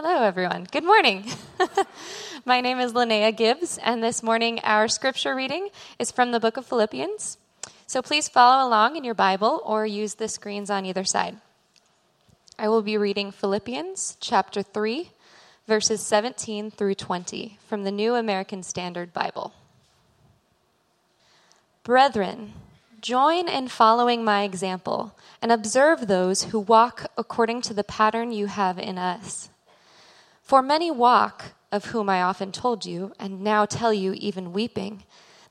Hello, everyone. Good morning. My name is Linnea Gibbs, and this morning our scripture reading is from the book of Philippians. So please follow along in your Bible or use the screens on either side. I will be reading Philippians chapter 3, verses 17 through 20 from the New American Standard Bible. Brethren, join in following my example and observe those who walk according to the pattern you have in us. For many walk, of whom I often told you, and now tell you, even weeping,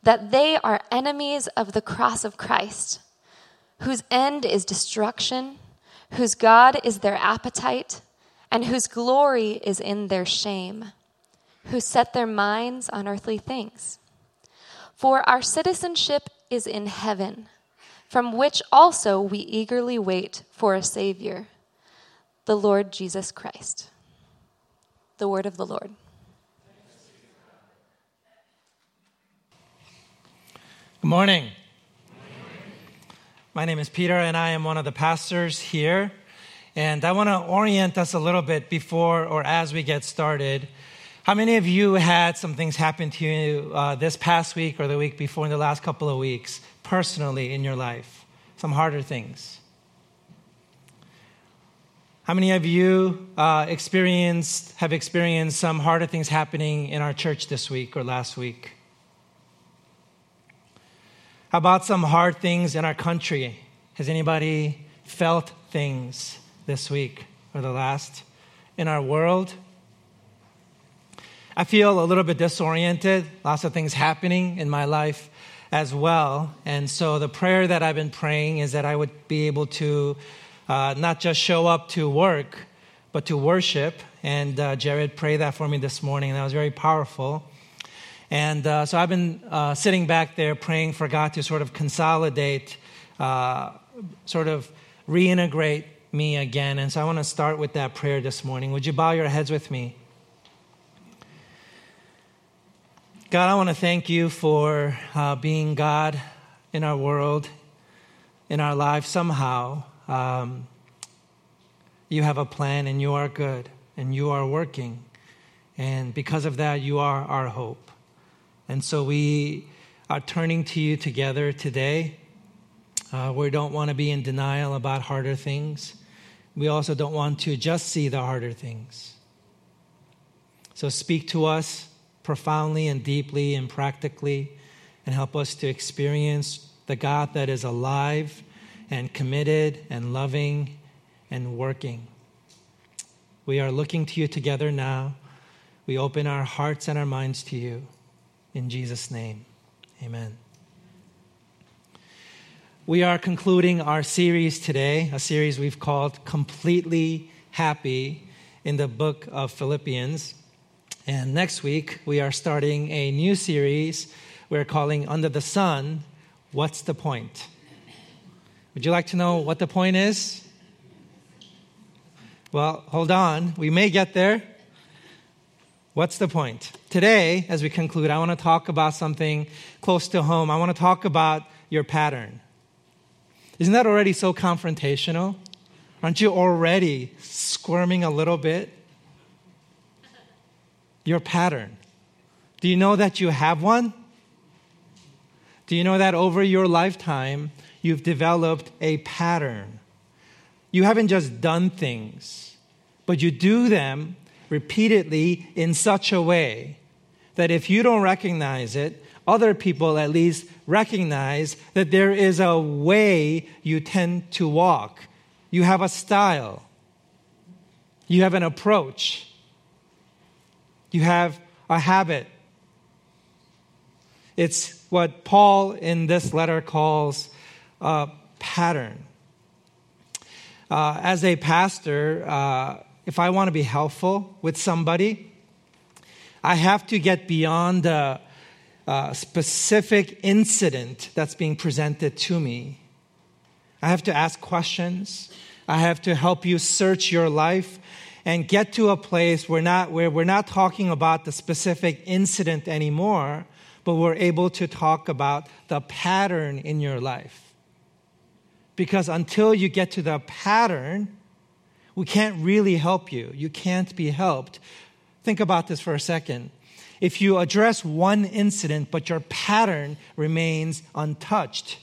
that they are enemies of the cross of Christ, whose end is destruction, whose God is their appetite, and whose glory is in their shame, who set their minds on earthly things. For our citizenship is in heaven, from which also we eagerly wait for a Savior, the Lord Jesus Christ. The word of the Lord. Good morning. My name is Peter, and I am one of the pastors here. And I want to orient us a little bit before or as we get started. How many of you had some things happen to you uh, this past week or the week before in the last couple of weeks, personally in your life? Some harder things. How many of you uh, experienced, have experienced some harder things happening in our church this week or last week? How about some hard things in our country? Has anybody felt things this week or the last in our world? I feel a little bit disoriented, lots of things happening in my life as well. And so the prayer that I've been praying is that I would be able to uh, not just show up to work, but to worship. And uh, Jared prayed that for me this morning, and that was very powerful. And uh, so I've been uh, sitting back there praying for God to sort of consolidate, uh, sort of reintegrate me again. And so I want to start with that prayer this morning. Would you bow your heads with me? God, I want to thank you for uh, being God in our world, in our life somehow um, you have a plan and you are good and you are working. And because of that, you are our hope. And so we are turning to you together today. Uh, we don't want to be in denial about harder things. We also don't want to just see the harder things. So speak to us profoundly and deeply and practically and help us to experience the God that is alive and committed and loving and working. We are looking to you together now. We open our hearts and our minds to you. In Jesus' name, amen. We are concluding our series today, a series we've called Completely Happy in the book of Philippians. And next week, we are starting a new series we're calling Under the Sun What's the Point? Would you like to know what the point is? Well, hold on. We may get there. What's the point? Today, as we conclude, I want to talk about something close to home. I want to talk about your pattern. Isn't that already so confrontational? Aren't you already squirming a little bit? Your pattern. Do you know that you have one? Do you know that over your lifetime, you've developed a pattern. You haven't just done things, but you do them repeatedly in such a way that if you don't recognize it, other people at least recognize that there is a way you tend to walk. You have a style, you have an approach, you have a habit. It's what Paul in this letter calls uh, pattern. Uh, as a pastor, uh, if I want to be helpful with somebody, I have to get beyond the specific incident that's being presented to me. I have to ask questions. I have to help you search your life and get to a place where, not, where we're not talking about the specific incident anymore, but we're able to talk about the pattern in your life. Because until you get to the pattern, we can't really help you. You can't be helped. Think about this for a second. If you address one incident, but your pattern remains untouched,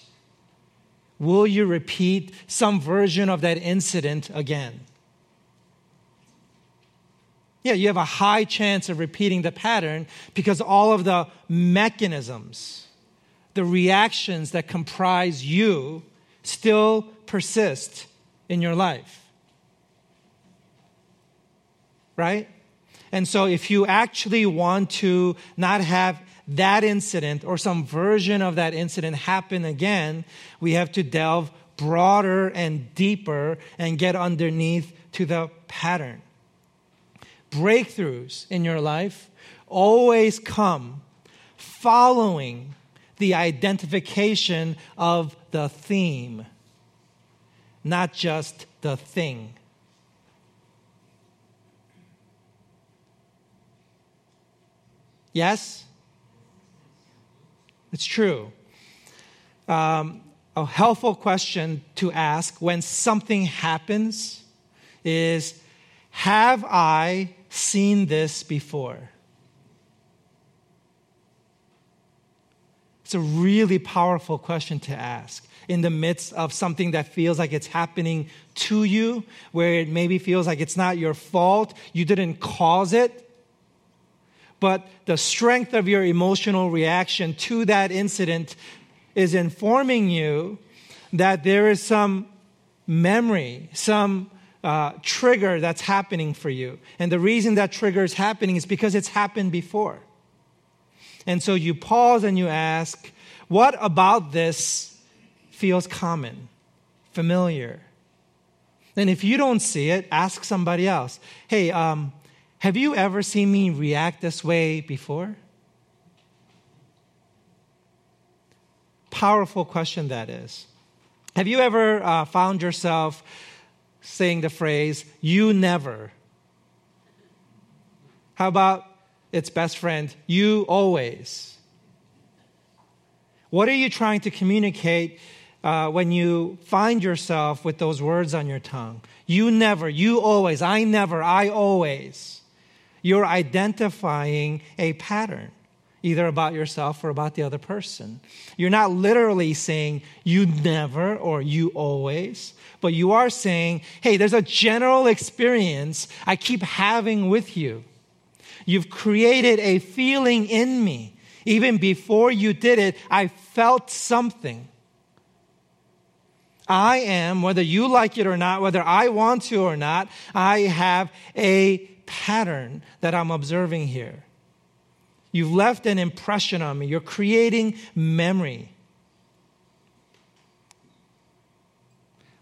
will you repeat some version of that incident again? Yeah, you have a high chance of repeating the pattern because all of the mechanisms, the reactions that comprise you still persist in your life. Right? And so, if you actually want to not have that incident or some version of that incident happen again, we have to delve broader and deeper and get underneath to the pattern. Breakthroughs in your life always come following the identification of the theme, not just the thing. Yes? It's true. Um, a helpful question to ask when something happens is Have I seen this before? It's a really powerful question to ask in the midst of something that feels like it's happening to you, where it maybe feels like it's not your fault, you didn't cause it, but the strength of your emotional reaction to that incident is informing you that there is some memory, some uh, trigger that's happening for you. And the reason that trigger is happening is because it's happened before. And so you pause and you ask, what about this feels common, familiar? And if you don't see it, ask somebody else. Hey, um, have you ever seen me react this way before? Powerful question that is. Have you ever uh, found yourself saying the phrase, you never? How about its best friend, you always? What are you trying to communicate uh, when you find yourself with those words on your tongue? You never, you always, I never, I always you're identifying a pattern, either about yourself or about the other person. You're not literally saying you never or you always, but you are saying, hey, there's a general experience I keep having with you. You've created a feeling in me. Even before you did it, I felt something. I am, whether you like it or not, whether I want to or not, I have a pattern that I'm observing here. You've left an impression on me. You're creating memory.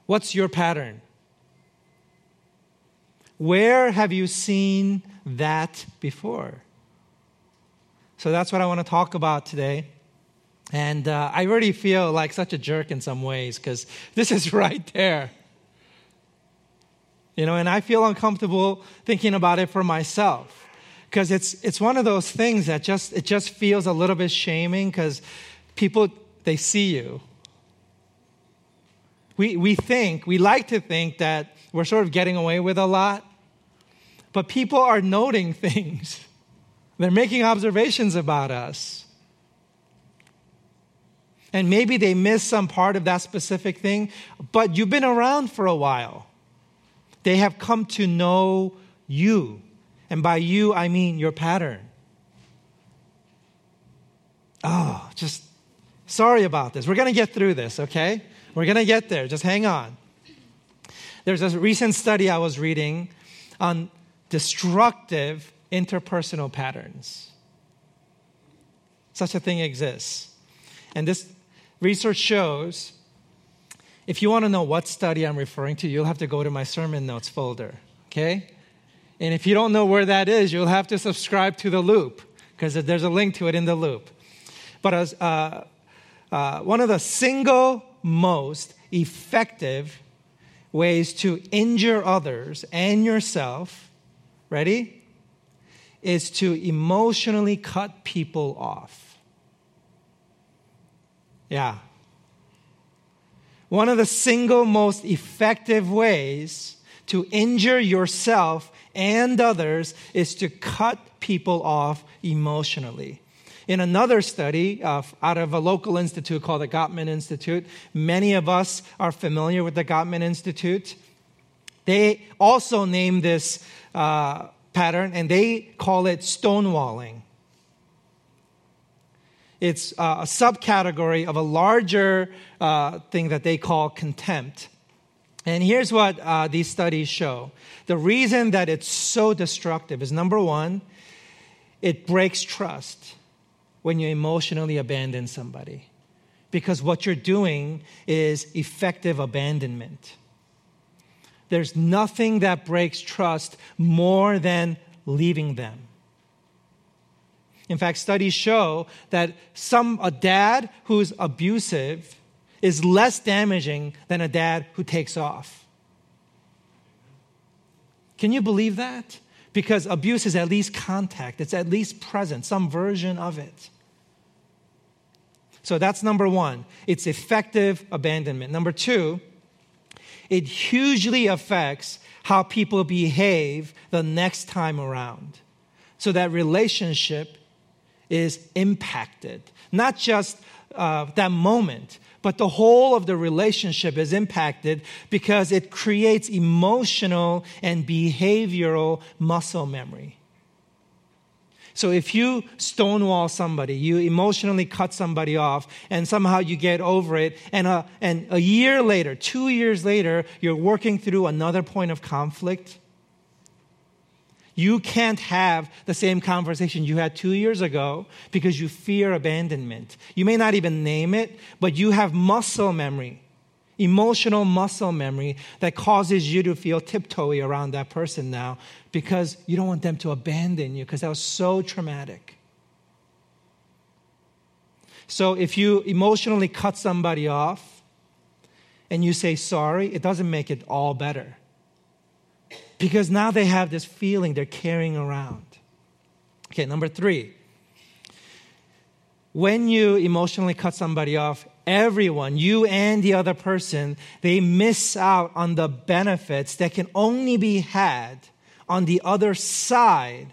What's your pattern? Where have you seen that before? So that's what I want to talk about today. And uh, I already feel like such a jerk in some ways because this is right there. You know, and I feel uncomfortable thinking about it for myself because it's it's one of those things that just it just feels a little bit shaming because people they see you. We we think we like to think that we're sort of getting away with a lot, but people are noting things. They're making observations about us. And maybe they miss some part of that specific thing, but you've been around for a while. They have come to know you. And by you, I mean your pattern. Oh, just sorry about this. We're going to get through this, okay? We're going to get there. Just hang on. There's a recent study I was reading on destructive interpersonal patterns. Such a thing exists. And this research shows if you want to know what study I'm referring to, you'll have to go to my sermon notes folder, okay? And if you don't know where that is, you'll have to subscribe to the loop because there's a link to it in the loop. But as, uh, uh, one of the single most effective ways to injure others and yourself, ready, is to emotionally cut people off. Yeah, one of the single most effective ways to injure yourself and others is to cut people off emotionally. In another study uh, out of a local institute called the Gottman Institute, many of us are familiar with the Gottman Institute. They also name this uh, pattern and they call it stonewalling. It's uh, a subcategory of a larger uh, thing that they call contempt. And here's what uh, these studies show the reason that it's so destructive is number one, it breaks trust when you emotionally abandon somebody. Because what you're doing is effective abandonment. There's nothing that breaks trust more than leaving them. In fact, studies show that some a dad who's abusive is less damaging than a dad who takes off. Can you believe that? Because abuse is at least contact, it's at least present, some version of it. So that's number one. It's effective abandonment. Number two, it hugely affects how people behave the next time around. So that relationship is impacted. Not just uh, that moment, but the whole of the relationship is impacted because it creates emotional and behavioral muscle memory. So if you stonewall somebody, you emotionally cut somebody off, and somehow you get over it, and a, and a year later, two years later, you're working through another point of conflict, you can't have the same conversation you had two years ago because you fear abandonment. You may not even name it, but you have muscle memory, emotional muscle memory that causes you to feel tiptoey around that person now because you don't want them to abandon you because that was so traumatic. So if you emotionally cut somebody off and you say sorry, it doesn't make it all better because now they have this feeling they're carrying around. Okay, number three. When you emotionally cut somebody off, everyone, you and the other person, they miss out on the benefits that can only be had on the other side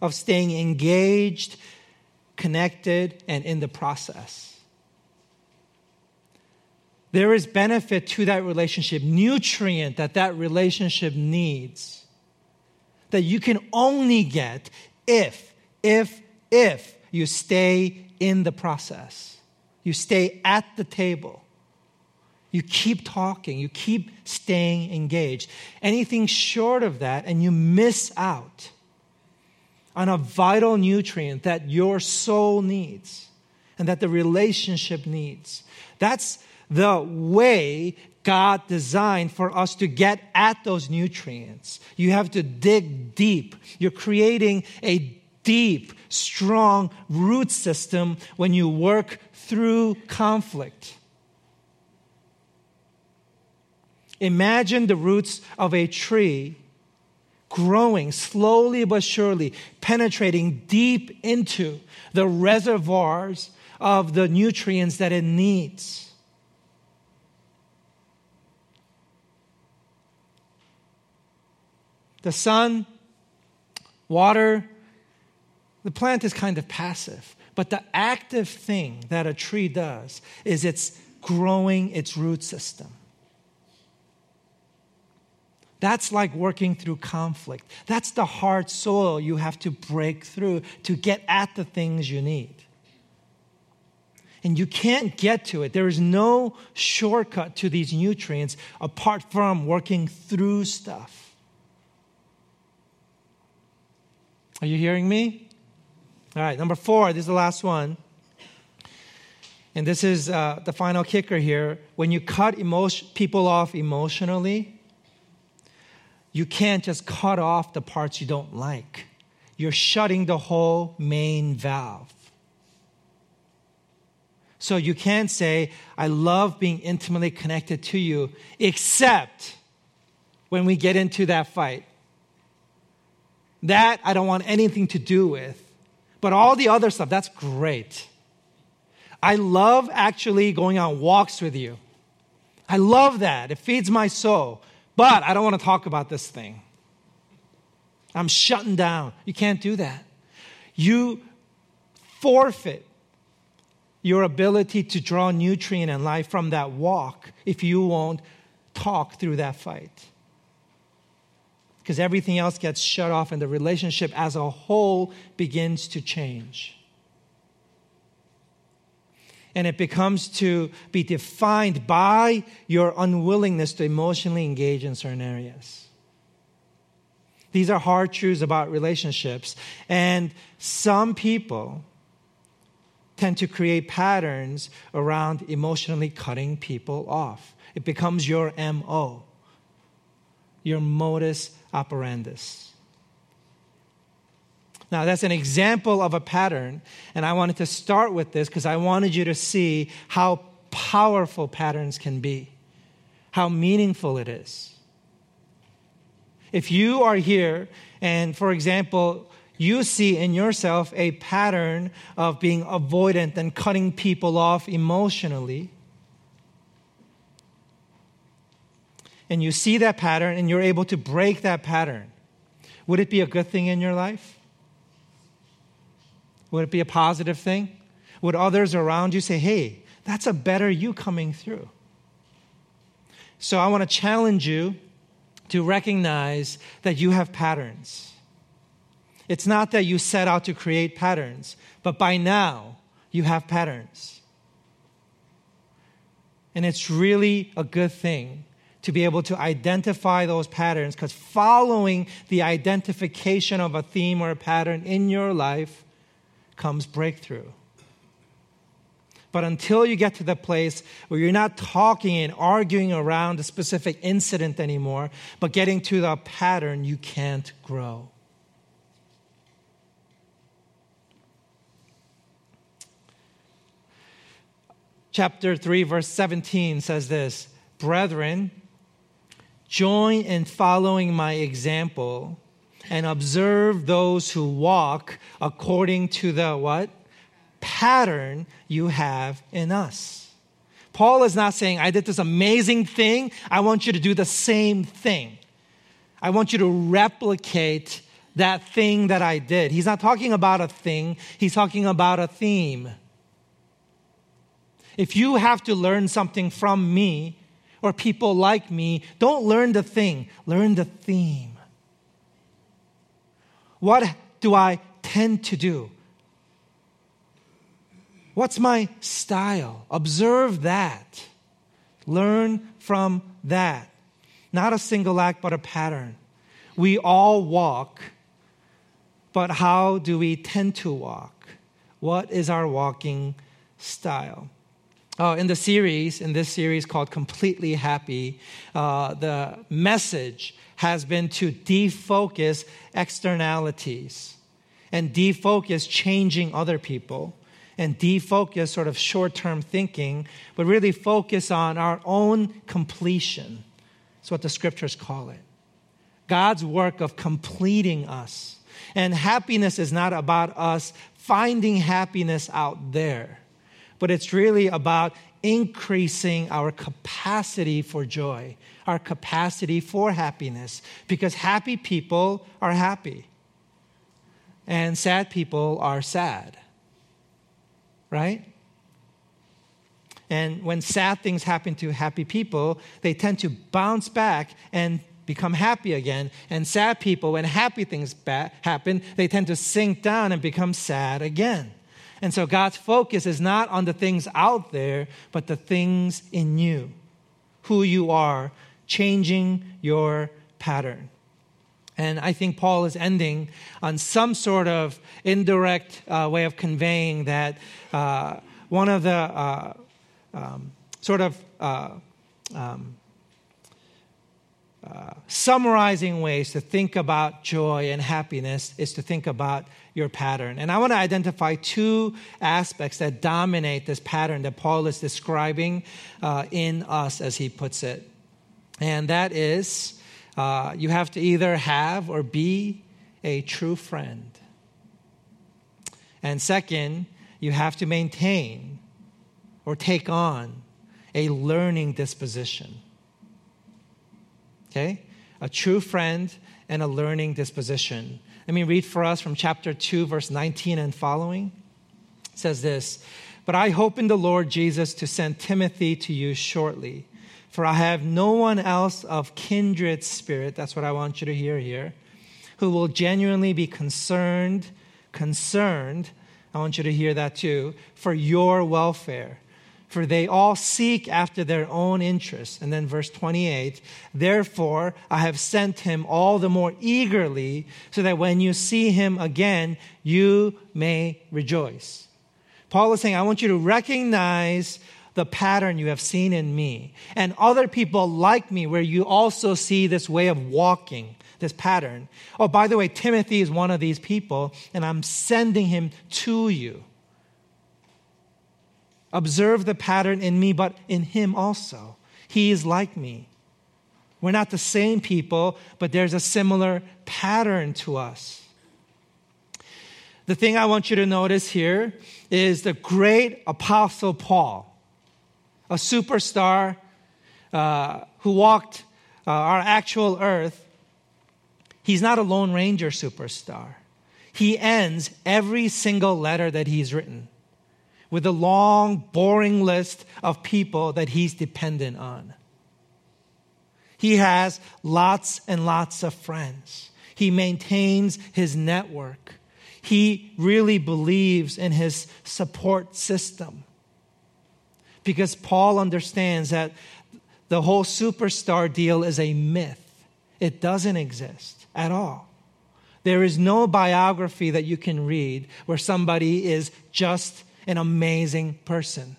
of staying engaged, connected, and in the process. There is benefit to that relationship, nutrient that that relationship needs that you can only get if, if, if you stay in the process. You stay at the table. You keep talking. You keep staying engaged. Anything short of that, and you miss out on a vital nutrient that your soul needs and that the relationship needs. That's the way God designed for us to get at those nutrients. You have to dig deep. You're creating a deep, strong root system when you work through conflict. Imagine the roots of a tree growing slowly but surely, penetrating deep into the reservoirs of the nutrients that it needs. the sun, water, the plant is kind of passive. But the active thing that a tree does is it's growing its root system. That's like working through conflict. That's the hard soil you have to break through to get at the things you need. And you can't get to it. There is no shortcut to these nutrients apart from working through stuff. Are you hearing me? All right, number four, this is the last one. And this is uh, the final kicker here. When you cut people off emotionally, you can't just cut off the parts you don't like. You're shutting the whole main valve. So you can't say, I love being intimately connected to you, except when we get into that fight. That I don't want anything to do with. But all the other stuff, that's great. I love actually going on walks with you. I love that. It feeds my soul. but I don't want to talk about this thing. I'm shutting down. You can't do that. You forfeit your ability to draw nutrient and life from that walk if you won't talk through that fight. Because everything else gets shut off and the relationship as a whole begins to change and it becomes to be defined by your unwillingness to emotionally engage in certain areas. These are hard truths about relationships. And some people tend to create patterns around emotionally cutting people off. It becomes your MO, your modus operandus. Now, that's an example of a pattern, and I wanted to start with this because I wanted you to see how powerful patterns can be, how meaningful it is. If you are here, and for example, you see in yourself a pattern of being avoidant and cutting people off emotionally, and you see that pattern and you're able to break that pattern, would it be a good thing in your life? Would it be a positive thing? Would others around you say, hey, that's a better you coming through? So I want to challenge you to recognize that you have patterns. It's not that you set out to create patterns, but by now you have patterns. And it's really a good thing to be able to identify those patterns because following the identification of a theme or a pattern in your life comes breakthrough. But until you get to the place where you're not talking and arguing around a specific incident anymore, but getting to the pattern, you can't grow. Chapter 3, verse 17 says this Brethren, join in following my example and observe those who walk according to the what? Pattern you have in us. Paul is not saying, I did this amazing thing. I want you to do the same thing. I want you to replicate that thing that I did. He's not talking about a thing, he's talking about a theme. If you have to learn something from me or people like me, don't learn the thing, learn the theme. What do I tend to do? What's my style? Observe that. Learn from that. Not a single act, but a pattern. We all walk, but how do we tend to walk? What is our walking style? Uh, in the series, in this series called Completely Happy, uh, the message has been to defocus externalities and defocus changing other people and defocus sort of short term thinking, but really focus on our own completion. That's what the scriptures call it. God's work of completing us. And happiness is not about us finding happiness out there, but it's really about increasing our capacity for joy, our capacity for happiness, because happy people are happy and sad people are sad. Right? And when sad things happen to happy people, they tend to bounce back and become happy again. And sad people, when happy things ba- happen, they tend to sink down and become sad again. And so God's focus is not on the things out there, but the things in you, who you are, changing your pattern. And I think Paul is ending on some sort of indirect uh, way of conveying that uh, one of the uh, um, sort of uh, um, summarizing ways to think about joy and happiness is to think about your pattern. And I want to identify two aspects that dominate this pattern that Paul is describing uh, in us, as he puts it. And that is uh, you have to either have or be a true friend. And second, you have to maintain or take on a learning disposition. Okay? A true friend and a learning disposition. Let me read for us from chapter 2, verse 19 and following. It says this But I hope in the Lord Jesus to send Timothy to you shortly, for I have no one else of kindred spirit. That's what I want you to hear here, who will genuinely be concerned, concerned. I want you to hear that too, for your welfare for they all seek after their own interests. And then verse 28 Therefore, I have sent him all the more eagerly, so that when you see him again, you may rejoice. Paul is saying, I want you to recognize the pattern you have seen in me and other people like me, where you also see this way of walking. This pattern. Oh, by the way, Timothy is one of these people, and I'm sending him to you. Observe the pattern in me, but in him also. He is like me. We're not the same people, but there's a similar pattern to us. The thing I want you to notice here is the great apostle Paul, a superstar uh, who walked uh, our actual earth. He's not a Lone Ranger superstar. He ends every single letter that he's written with a long, boring list of people that he's dependent on. He has lots and lots of friends. He maintains his network. He really believes in his support system. Because Paul understands that the whole superstar deal is a myth, it doesn't exist at all. There is no biography that you can read where somebody is just an amazing person.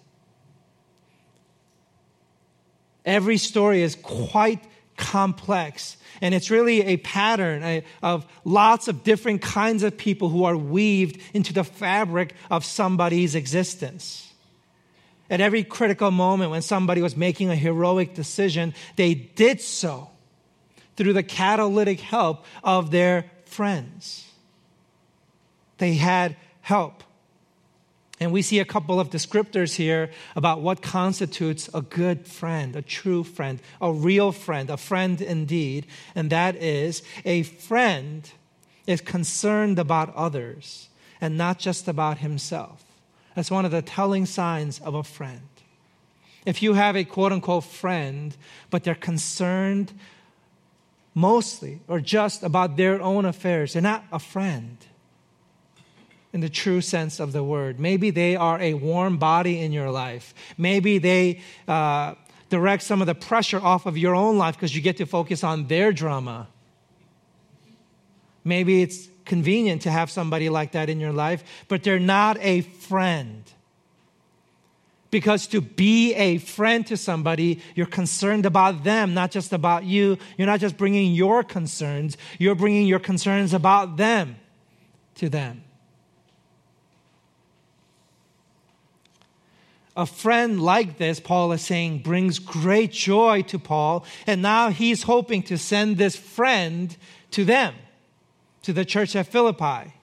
Every story is quite complex. And it's really a pattern of lots of different kinds of people who are weaved into the fabric of somebody's existence. At every critical moment when somebody was making a heroic decision, they did so through the catalytic help of their friends. They had help. And we see a couple of descriptors here about what constitutes a good friend, a true friend, a real friend, a friend indeed. And that is a friend is concerned about others and not just about himself. That's one of the telling signs of a friend. If you have a quote unquote friend, but they're concerned mostly or just about their own affairs, they're not a friend in the true sense of the word. Maybe they are a warm body in your life. Maybe they uh, direct some of the pressure off of your own life because you get to focus on their drama. Maybe it's convenient to have somebody like that in your life, but they're not a friend. Because to be a friend to somebody, you're concerned about them, not just about you. You're not just bringing your concerns, you're bringing your concerns about them to them. A friend like this, Paul is saying, brings great joy to Paul. And now he's hoping to send this friend to them, to the church at Philippi.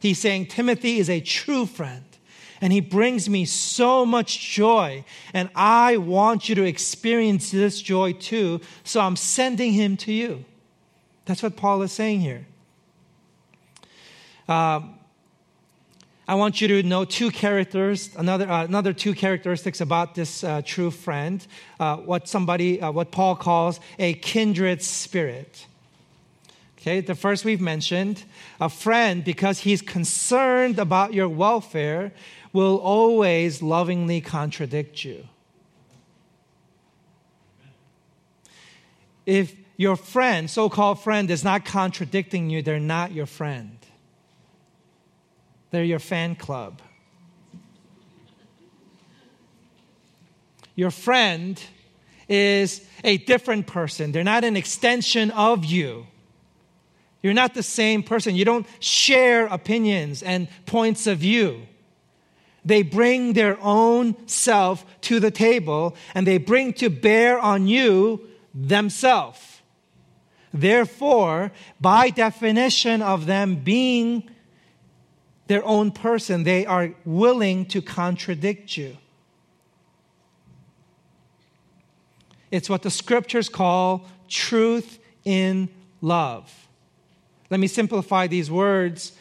He's saying, Timothy is a true friend. And he brings me so much joy. And I want you to experience this joy too. So I'm sending him to you. That's what Paul is saying here. Um, I want you to know two characters, another, uh, another two characteristics about this uh, true friend, uh, what somebody, uh, what Paul calls a kindred spirit. Okay, the first we've mentioned, a friend, because he's concerned about your welfare, will always lovingly contradict you. If your friend, so called friend, is not contradicting you, they're not your friend. They're your fan club. Your friend is a different person. They're not an extension of you. You're not the same person. You don't share opinions and points of view. They bring their own self to the table and they bring to bear on you themselves. Therefore, by definition of them being their own person, they are willing to contradict you. It's what the scriptures call truth in love. Let me simplify these words.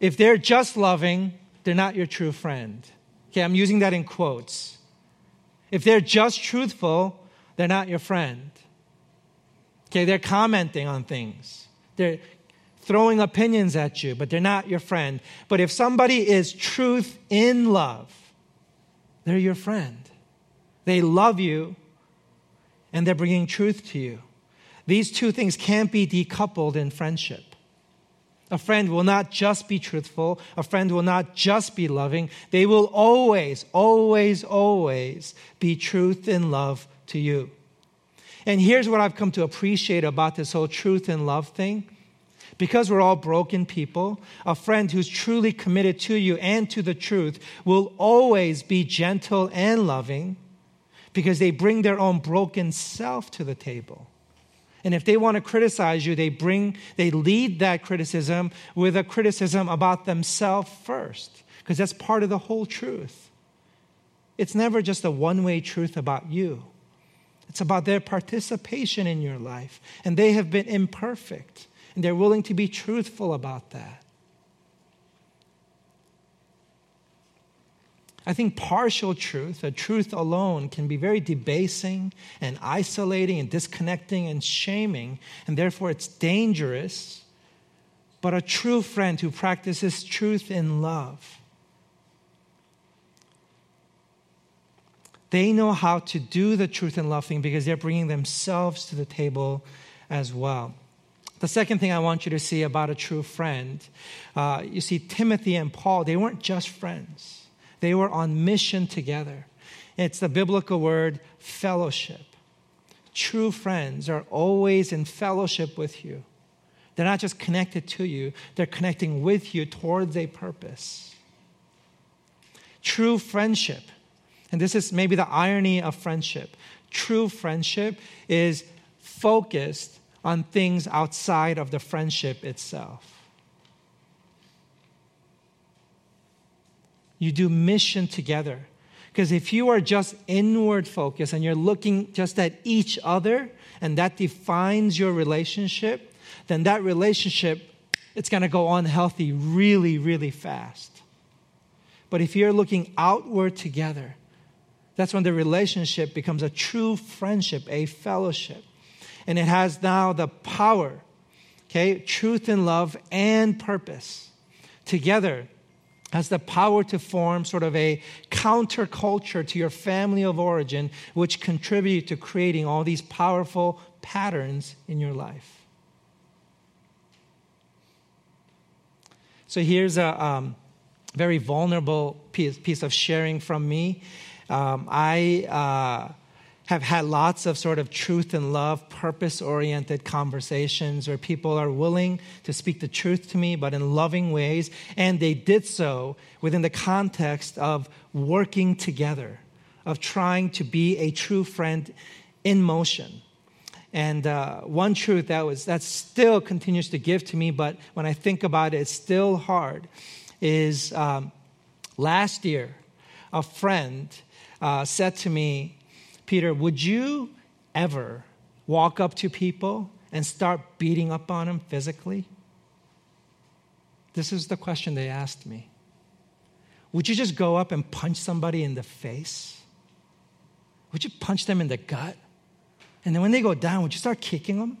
If they're just loving, they're not your true friend. Okay, I'm using that in quotes. If they're just truthful, they're not your friend. Okay, they're commenting on things. They're throwing opinions at you, but they're not your friend. But if somebody is truth in love, they're your friend. They love you and they're bringing truth to you. These two things can't be decoupled in friendship. A friend will not just be truthful. A friend will not just be loving. They will always, always, always be truth in love to you. And here's what I've come to appreciate about this whole truth and love thing. Because we're all broken people, a friend who's truly committed to you and to the truth will always be gentle and loving because they bring their own broken self to the table. And if they want to criticize you, they bring, they lead that criticism with a criticism about themselves first, because that's part of the whole truth. It's never just a one way truth about you, it's about their participation in your life. And they have been imperfect, and they're willing to be truthful about that. I think partial truth, a truth alone, can be very debasing and isolating and disconnecting and shaming, and therefore it's dangerous. But a true friend who practices truth in love, they know how to do the truth and love thing because they're bringing themselves to the table as well. The second thing I want you to see about a true friend, uh, you see, Timothy and Paul, they weren't just friends. They were on mission together. It's the biblical word fellowship. True friends are always in fellowship with you. They're not just connected to you, they're connecting with you towards a purpose. True friendship, and this is maybe the irony of friendship. True friendship is focused on things outside of the friendship itself. You do mission together. Because if you are just inward focused and you're looking just at each other and that defines your relationship, then that relationship it's going to go unhealthy really really fast. But if you're looking outward together, that's when the relationship becomes a true friendship, a fellowship. And it has now the power, okay, truth and love and purpose together has the power to form sort of a counterculture to your family of origin, which contribute to creating all these powerful patterns in your life. So here's a um, very vulnerable piece, piece, of sharing from me. Um, I uh, have had lots of sort of truth and love, purpose oriented conversations where people are willing to speak the truth to me, but in loving ways. And they did so within the context of working together, of trying to be a true friend in motion. And uh, one truth that was that still continues to give to me, but when I think about it, it's still hard. Is um, last year, a friend uh, said to me, Peter, would you ever walk up to people and start beating up on them physically? This is the question they asked me. Would you just go up and punch somebody in the face? Would you punch them in the gut? And then when they go down, would you start kicking them?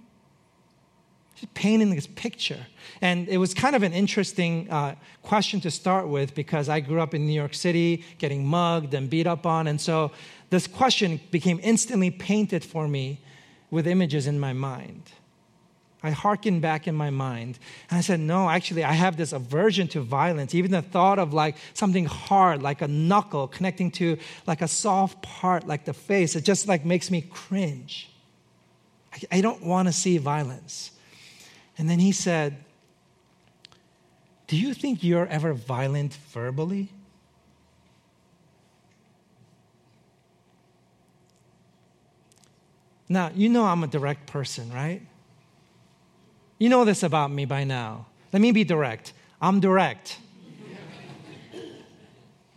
Just painting this picture. And it was kind of an interesting uh, question to start with because I grew up in New York City getting mugged and beat up on. And so this question became instantly painted for me with images in my mind. I hearkened back in my mind and I said, No, actually, I have this aversion to violence. Even the thought of like something hard, like a knuckle connecting to like a soft part, like the face, it just like makes me cringe. I, I don't want to see violence. And then he said, Do you think you're ever violent verbally? Now, you know I'm a direct person, right? You know this about me by now. Let me be direct. I'm direct.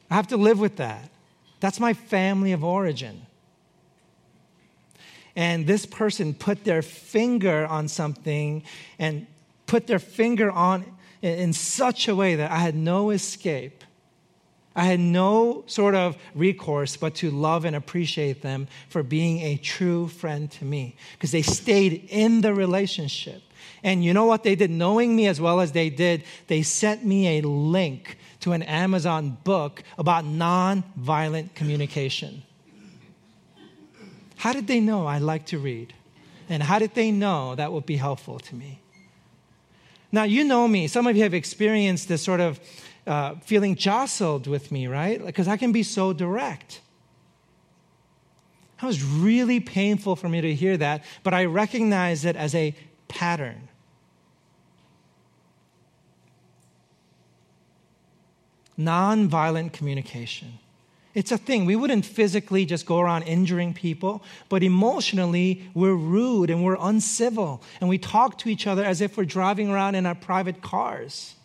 I have to live with that. That's my family of origin. and this person put their finger on something and put their finger on in such a way that I had no escape. I had no sort of recourse but to love and appreciate them for being a true friend to me because they stayed in the relationship. And you know what they did? Knowing me as well as they did, they sent me a link to an Amazon book about nonviolent communication. How did they know I like to read? And how did they know that would be helpful to me? Now, you know me. Some of you have experienced this sort of uh, feeling jostled with me, right? Because I can be so direct. That was really painful for me to hear that, but I recognize it as a pattern. Nonviolent communication. It's a thing. We wouldn't physically just go around injuring people, but emotionally, we're rude and we're uncivil. And we talk to each other as if we're driving around in our private cars.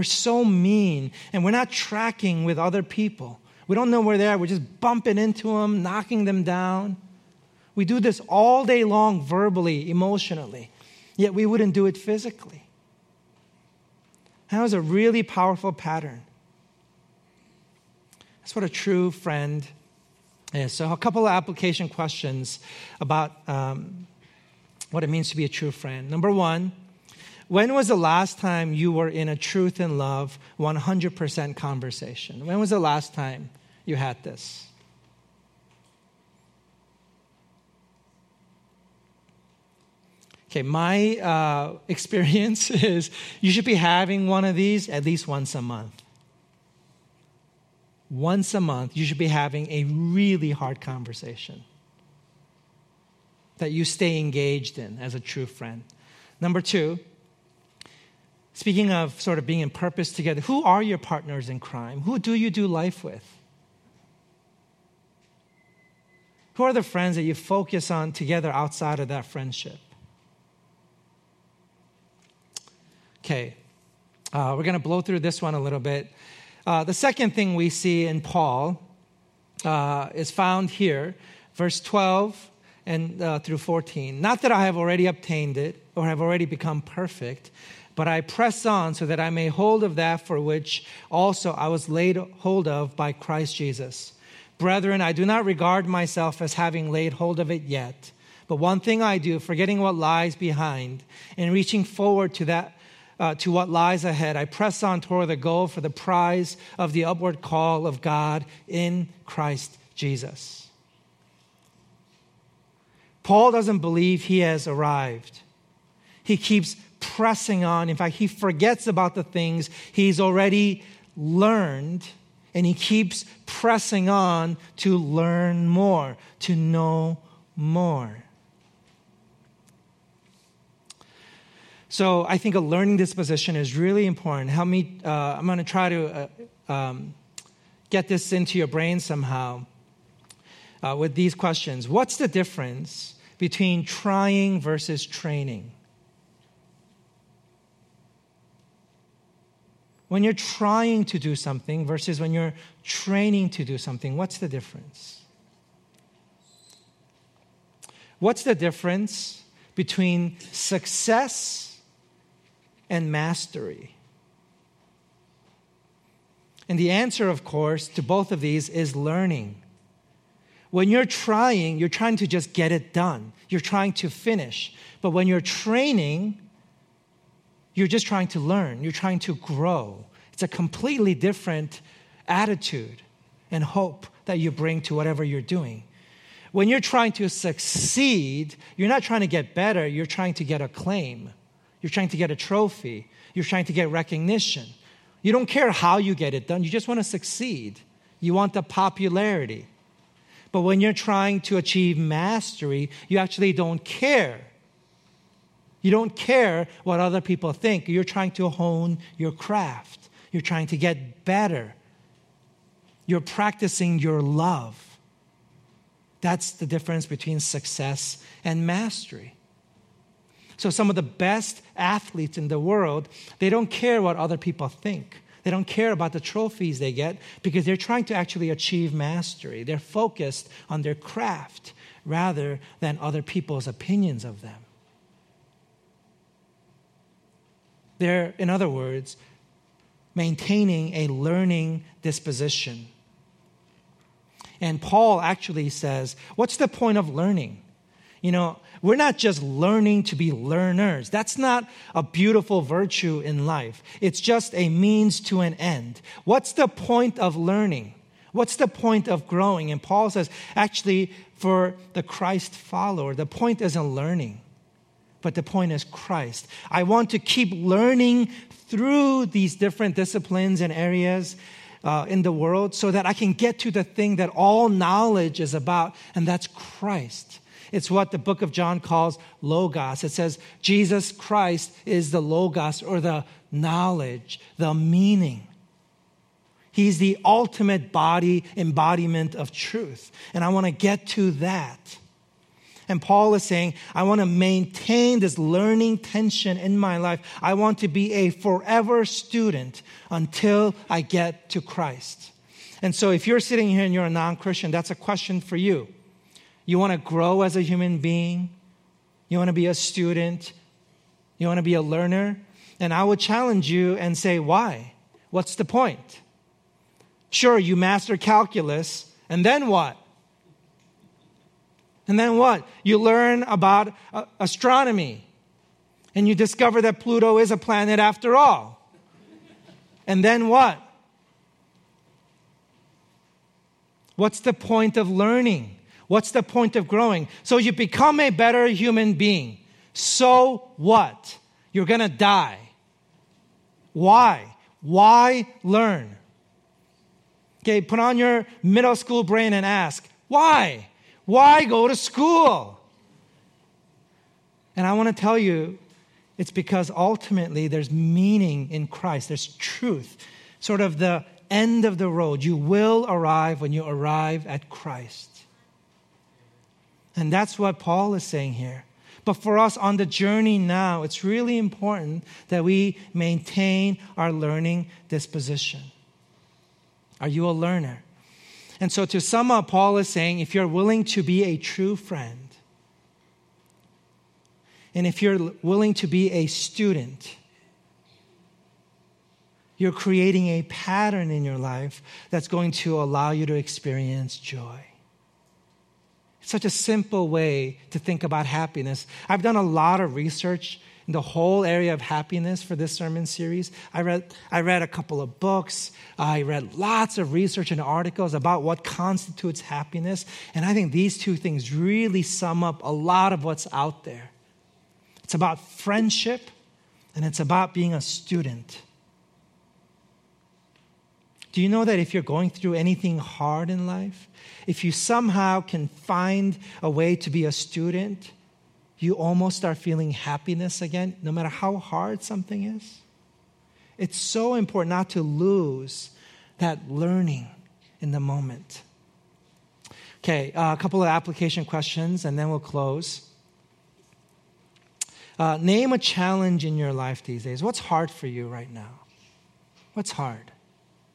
We're so mean, and we're not tracking with other people. We don't know where they are. We're just bumping into them, knocking them down. We do this all day long, verbally, emotionally, yet we wouldn't do it physically. That was a really powerful pattern. That's what a true friend is. So, a couple of application questions about um, what it means to be a true friend. Number one, when was the last time you were in a truth and love 100% conversation? When was the last time you had this? Okay, my uh, experience is you should be having one of these at least once a month once a month, you should be having a really hard conversation that you stay engaged in as a true friend. Number two, speaking of sort of being in purpose together, who are your partners in crime? Who do you do life with? Who are the friends that you focus on together outside of that friendship? Okay, uh, we're going to blow through this one a little bit. Uh, the second thing we see in Paul uh, is found here, verse 12 and uh, through 14. Not that I have already obtained it or have already become perfect, but I press on so that I may hold of that for which also I was laid hold of by Christ Jesus. Brethren, I do not regard myself as having laid hold of it yet. But one thing I do, forgetting what lies behind and reaching forward to that uh, to what lies ahead. I press on toward the goal for the prize of the upward call of God in Christ Jesus. Paul doesn't believe he has arrived. He keeps pressing on. In fact, he forgets about the things he's already learned and he keeps pressing on to learn more, to know more. So I think a learning disposition is really important. Help me, uh, I'm going to try to uh, um, get this into your brain somehow uh, with these questions. What's the difference between trying versus training? When you're trying to do something versus when you're training to do something, what's the difference? What's the difference between success and mastery? And the answer, of course, to both of these is learning. When you're trying, you're trying to just get it done, you're trying to finish. But when you're training, you're just trying to learn, you're trying to grow. It's a completely different attitude and hope that you bring to whatever you're doing. When you're trying to succeed, you're not trying to get better, you're trying to get acclaim. You're trying to get a trophy. You're trying to get recognition. You don't care how you get it done, you just want to succeed. You want the popularity. But when you're trying to achieve mastery, you actually don't care. You don't care what other people think. You're trying to hone your craft, you're trying to get better. You're practicing your love. That's the difference between success and mastery. So some of the best athletes in the world, they don't care what other people think. They don't care about the trophies they get because they're trying to actually achieve mastery. They're focused on their craft rather than other people's opinions of them. They're, in other words, maintaining a learning disposition. And Paul actually says, What's the point of learning? You know, we're not just learning to be learners. That's not a beautiful virtue in life. It's just a means to an end. What's the point of learning? What's the point of growing? And Paul says, actually, for the Christ follower, the point isn't learning, but the point is Christ. I want to keep learning through these different disciplines and areas uh, in the world so that I can get to the thing that all knowledge is about, and that's Christ. It's what the book of John calls logos. It says Jesus Christ is the logos or the knowledge, the meaning. He's the ultimate body embodiment of truth. And I want to get to that. And Paul is saying, I want to maintain this learning tension in my life. I want to be a forever student until I get to Christ. And so if you're sitting here and you're a non Christian, that's a question for you. You want to grow as a human being? You want to be a student? You want to be a learner? And I would challenge you and say, why? What's the point? Sure, you master calculus, and then what? And then what? You learn about uh, astronomy and you discover that Pluto is a planet after all. And then what? What's the point of learning? What's the point of growing? So you become a better human being. So what? You're going to die. Why? Why learn? Okay, put on your middle school brain and ask, why? Why go to school? And I want to tell you, it's because ultimately there's meaning in Christ, there's truth, sort of the end of the road. You will arrive when you arrive at Christ. And that's what Paul is saying here. But for us on the journey now, it's really important that we maintain our learning disposition. Are you a learner? And so, to sum up, Paul is saying if you're willing to be a true friend, and if you're willing to be a student, you're creating a pattern in your life that's going to allow you to experience joy. It's such a simple way to think about happiness. I've done a lot of research the whole area of happiness for this sermon series. I read, I read a couple of books. I read lots of research and articles about what constitutes happiness. And I think these two things really sum up a lot of what's out there. It's about friendship and it's about being a student. Do you know that if you're going through anything hard in life, if you somehow can find a way to be a student, you almost start feeling happiness again, no matter how hard something is. It's so important not to lose that learning in the moment. Okay, uh, a couple of application questions and then we'll close. Uh, name a challenge in your life these days. What's hard for you right now? What's hard?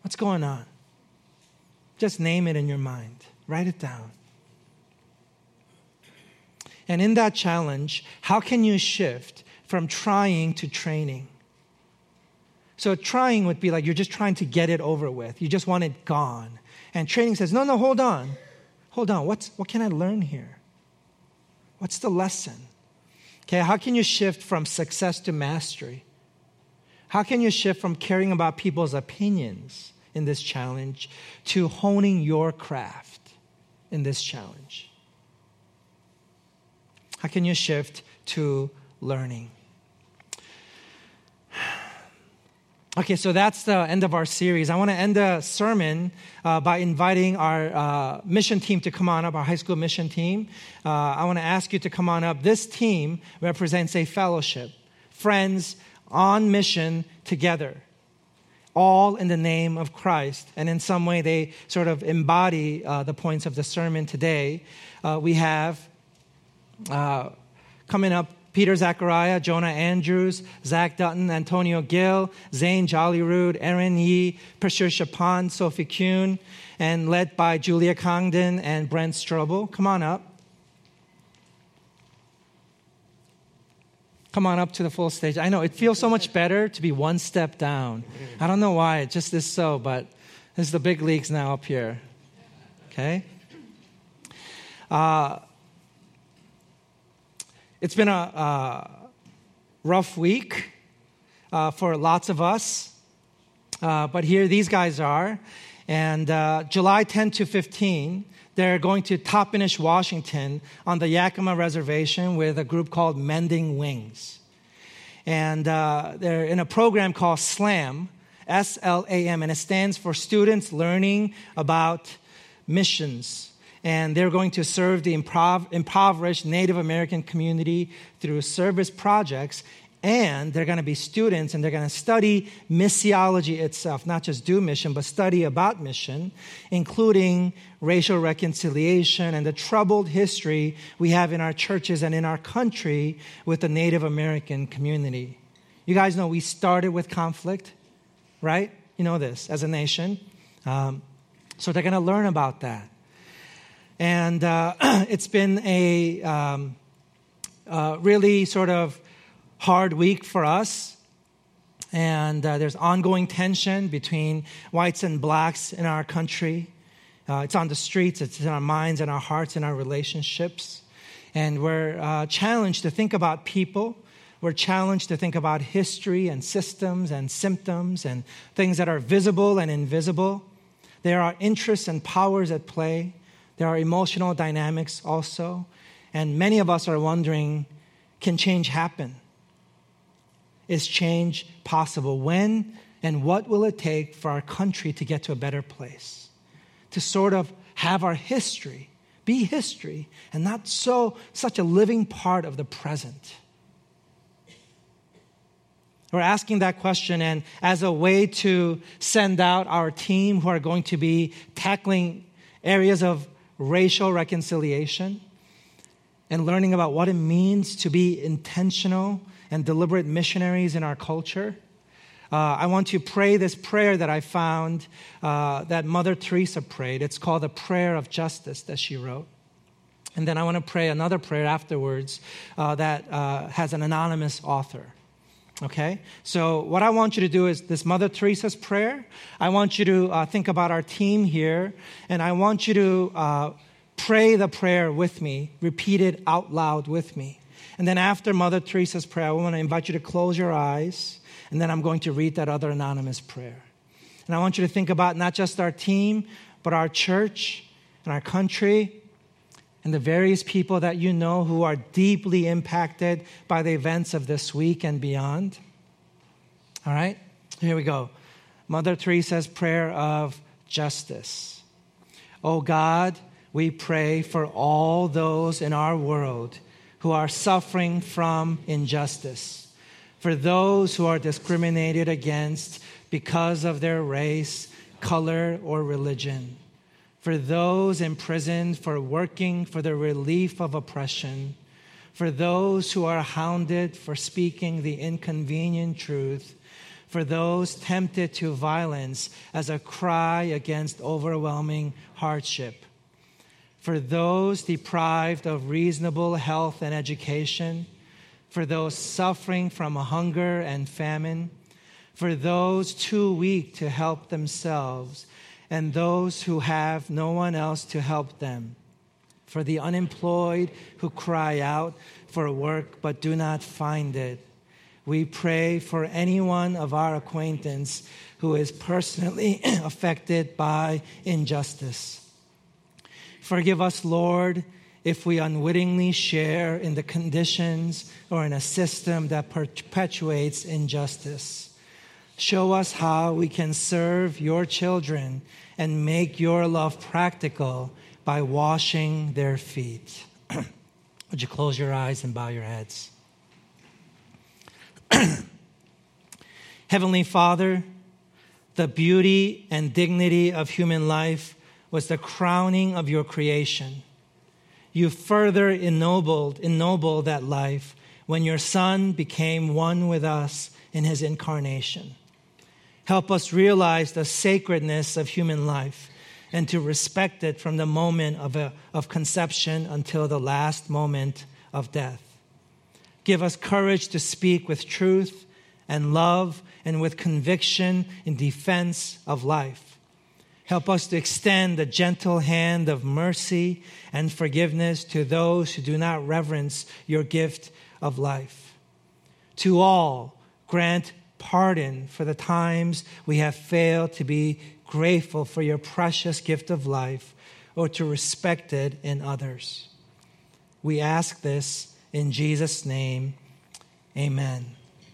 What's going on? Just name it in your mind. Write it down. And in that challenge, how can you shift from trying to training? So, trying would be like you're just trying to get it over with, you just want it gone. And training says, no, no, hold on. Hold on. What's, what can I learn here? What's the lesson? Okay, how can you shift from success to mastery? How can you shift from caring about people's opinions in this challenge to honing your craft in this challenge? How can you shift to learning? Okay, so that's the end of our series. I want to end the sermon uh, by inviting our uh, mission team to come on up, our high school mission team. Uh, I want to ask you to come on up. This team represents a fellowship, friends on mission together, all in the name of Christ. And in some way, they sort of embody uh, the points of the sermon today. Uh, we have uh, coming up Peter Zachariah, Jonah Andrews, Zach Dutton, Antonio Gill, Zane Jollyrood, Aaron Yee, Patricia Pond, Sophie Kuhn, and led by Julia Congdon and Brent Strobel. Come on up. Come on up to the full stage. I know it feels so much better to be one step down. I don't know why, it just is so, but this is the big leagues now up here. Okay? Uh, it's been a, a rough week uh, for lots of us, uh, but here these guys are. And uh, July 10 to 15, they're going to Toppenish, Washington on the Yakima Reservation with a group called Mending Wings. And uh, they're in a program called SLAM, S L A M, and it stands for Students Learning About Missions. And they're going to serve the improv- impoverished Native American community through service projects and they're going to be students and they're going to study missiology itself, not just do mission, but study about mission, including racial reconciliation and the troubled history we have in our churches and in our country with the Native American community. You guys know we started with conflict, right? You know this as a nation. Um, so they're going to learn about that. And uh, it's been a um, uh, really sort of hard week for us. And uh, there's ongoing tension between whites and blacks in our country. Uh, it's on the streets, it's in our minds and our hearts and our relationships. And we're uh, challenged to think about people. We're challenged to think about history and systems and symptoms and things that are visible and invisible. There are interests and powers at play. There are emotional dynamics also. And many of us are wondering can change happen? is change possible? When and what will it take for our country to get to a better place? To sort of have our history be history and not so such a living part of the present. We're asking that question, and as a way to send out our team who are going to be tackling areas of racial reconciliation and learning about what it means to be intentional and deliberate missionaries in our culture. Uh, I want to pray this prayer that I found uh, that Mother Teresa prayed. It's called the Prayer of Justice that she wrote. And then I want to pray another prayer afterwards uh, that uh, has an anonymous author. Okay? So, what I want you to do is this Mother Teresa's prayer. I want you to uh, think about our team here, and I want you to uh, pray the prayer with me, repeat it out loud with me. And then after Mother Teresa's prayer, I want to invite you to close your eyes, and then I'm going to read that other anonymous prayer. And I want you to think about not just our team, but our church and our country and the various people that you know who are deeply impacted by the events of this week and beyond. All right? Here we go. Mother Teresa's prayer of justice. Oh God, we pray for all those in our world who are suffering from injustice, for those who are discriminated against because of their race, color, or religion, for those imprisoned for working for the relief of oppression, for those who are hounded for speaking the inconvenient truth, for those tempted to violence as a cry against overwhelming hardship for those deprived of reasonable health and education, for those suffering from hunger and famine, for those too weak to help themselves, and those who have no one else to help them, for the unemployed who cry out for work but do not find it. We pray for anyone of our acquaintance who is personally affected by injustice. Forgive us, Lord, if we unwittingly share in the conditions or in a system that perpetuates injustice. Show us how we can serve your children and make your love practical by washing their feet. Would you close your eyes and bow your heads? Heavenly Father, the beauty and dignity of human life was the crowning of your creation. You further ennobled, ennobled that life when your Son became one with us in his incarnation. Help us realize the sacredness of human life and to respect it from the moment of, a, of conception until the last moment of death. Give us courage to speak with truth and love and with conviction in defense of life. Help us to extend the gentle hand of mercy and forgiveness to those who do not reverence your gift of life. To all, grant pardon for the times we have failed to be grateful for your precious gift of life or to respect it in others. We ask this in Jesus' name. Amen.